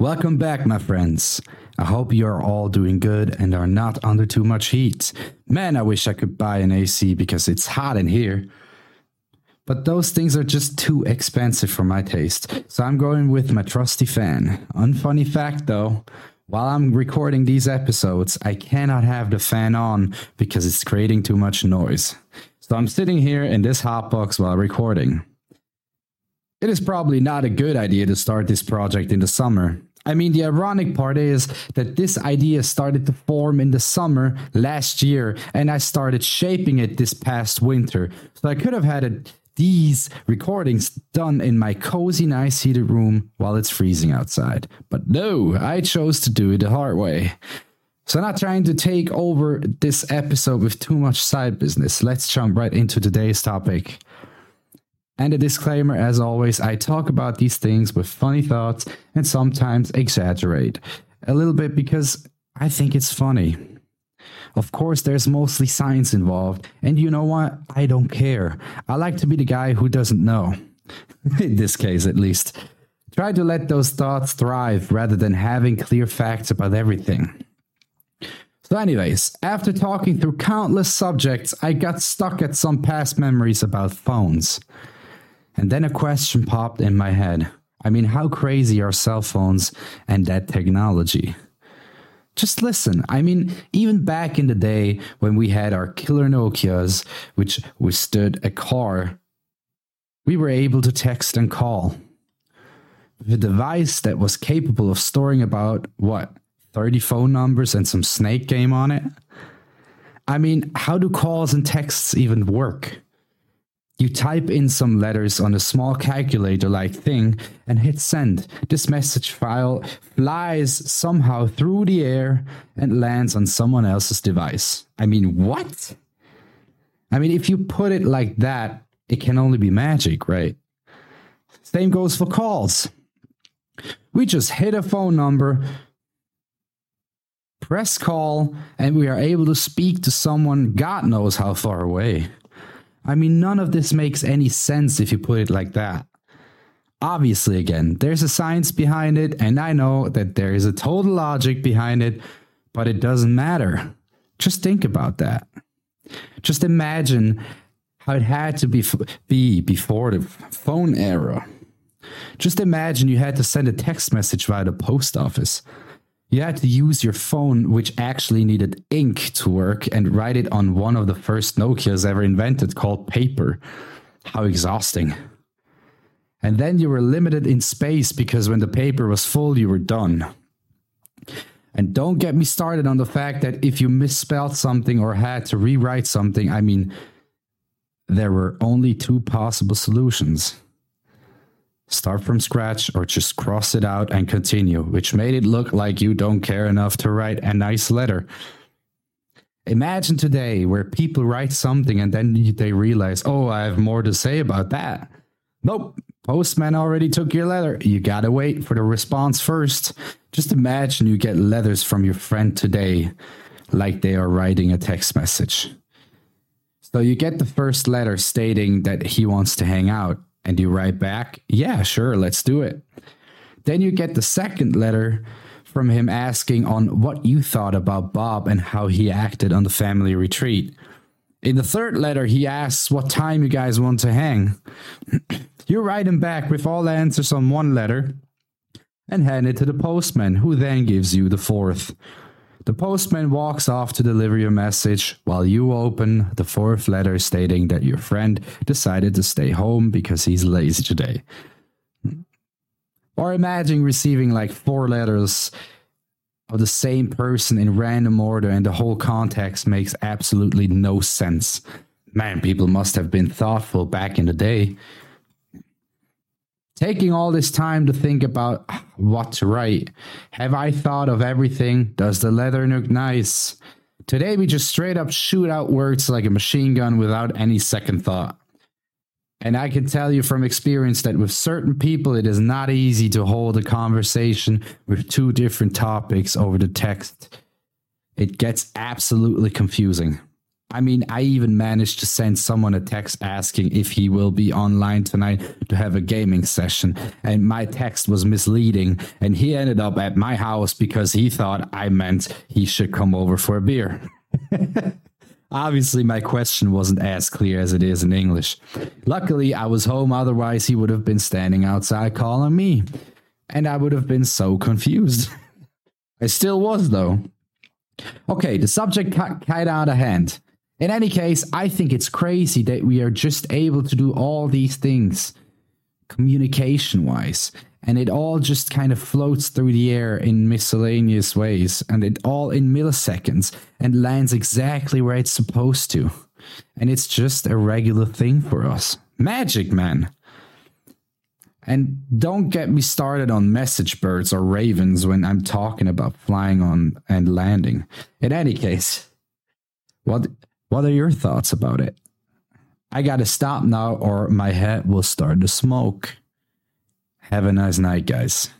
Welcome back, my friends. I hope you are all doing good and are not under too much heat. Man, I wish I could buy an AC because it's hot in here. But those things are just too expensive for my taste, so I'm going with my trusty fan. Unfunny fact though, while I'm recording these episodes, I cannot have the fan on because it's creating too much noise. So I'm sitting here in this hotbox while recording. It is probably not a good idea to start this project in the summer. I mean, the ironic part is that this idea started to form in the summer last year, and I started shaping it this past winter. So I could have had it these recordings done in my cozy, nice heated room while it's freezing outside. But no, I chose to do it the hard way. So, not trying to take over this episode with too much side business, let's jump right into today's topic. And a disclaimer as always, I talk about these things with funny thoughts and sometimes exaggerate a little bit because I think it's funny. Of course, there's mostly science involved, and you know what? I don't care. I like to be the guy who doesn't know. In this case, at least. Try to let those thoughts thrive rather than having clear facts about everything. So, anyways, after talking through countless subjects, I got stuck at some past memories about phones. And then a question popped in my head. I mean, how crazy are cell phones and that technology? Just listen. I mean, even back in the day when we had our killer Nokias, which withstood a car, we were able to text and call. The device that was capable of storing about, what, 30 phone numbers and some snake game on it? I mean, how do calls and texts even work? You type in some letters on a small calculator like thing and hit send. This message file flies somehow through the air and lands on someone else's device. I mean, what? I mean, if you put it like that, it can only be magic, right? Same goes for calls. We just hit a phone number, press call, and we are able to speak to someone God knows how far away. I mean, none of this makes any sense if you put it like that. Obviously, again, there's a science behind it, and I know that there is a total logic behind it, but it doesn't matter. Just think about that. Just imagine how it had to be, be before the phone era. Just imagine you had to send a text message via the post office. You had to use your phone, which actually needed ink to work, and write it on one of the first Nokias ever invented called paper. How exhausting. And then you were limited in space because when the paper was full, you were done. And don't get me started on the fact that if you misspelled something or had to rewrite something, I mean, there were only two possible solutions start from scratch or just cross it out and continue, which made it look like you don't care enough to write a nice letter. Imagine today where people write something and then they realize, oh, I have more to say about that. Nope, postman already took your letter. You gotta wait for the response first. Just imagine you get letters from your friend today like they are writing a text message. So you get the first letter stating that he wants to hang out and you write back, yeah, sure, let's do it. Then you get the second letter from him asking on what you thought about Bob and how he acted on the family retreat. In the third letter, he asks what time you guys want to hang. you write him back with all the answers on one letter and hand it to the postman, who then gives you the fourth. The postman walks off to deliver your message while you open the fourth letter stating that your friend decided to stay home because he's lazy today. Or imagine receiving like four letters of the same person in random order and the whole context makes absolutely no sense. Man, people must have been thoughtful back in the day taking all this time to think about what to write. Have I thought of everything? Does the leather look nice? Today we just straight up shoot out words like a machine gun without any second thought. And I can tell you from experience that with certain people, it is not easy to hold a conversation with two different topics over the text. It gets absolutely confusing. I mean, I even managed to send someone a text asking if he will be online tonight to have a gaming session. And my text was misleading. And he ended up at my house because he thought I meant he should come over for a beer. Obviously, my question wasn't as clear as it is in English. Luckily, I was home, otherwise, he would have been standing outside calling me. And I would have been so confused. I still was, though. Okay, the subject cut kind out of hand. In any case, I think it's crazy that we are just able to do all these things communication wise. And it all just kind of floats through the air in miscellaneous ways, and it all in milliseconds and lands exactly where it's supposed to. And it's just a regular thing for us. Magic, man. And don't get me started on message birds or ravens when I'm talking about flying on and landing. In any case, what what are your thoughts about it? I gotta stop now or my head will start to smoke. Have a nice night, guys.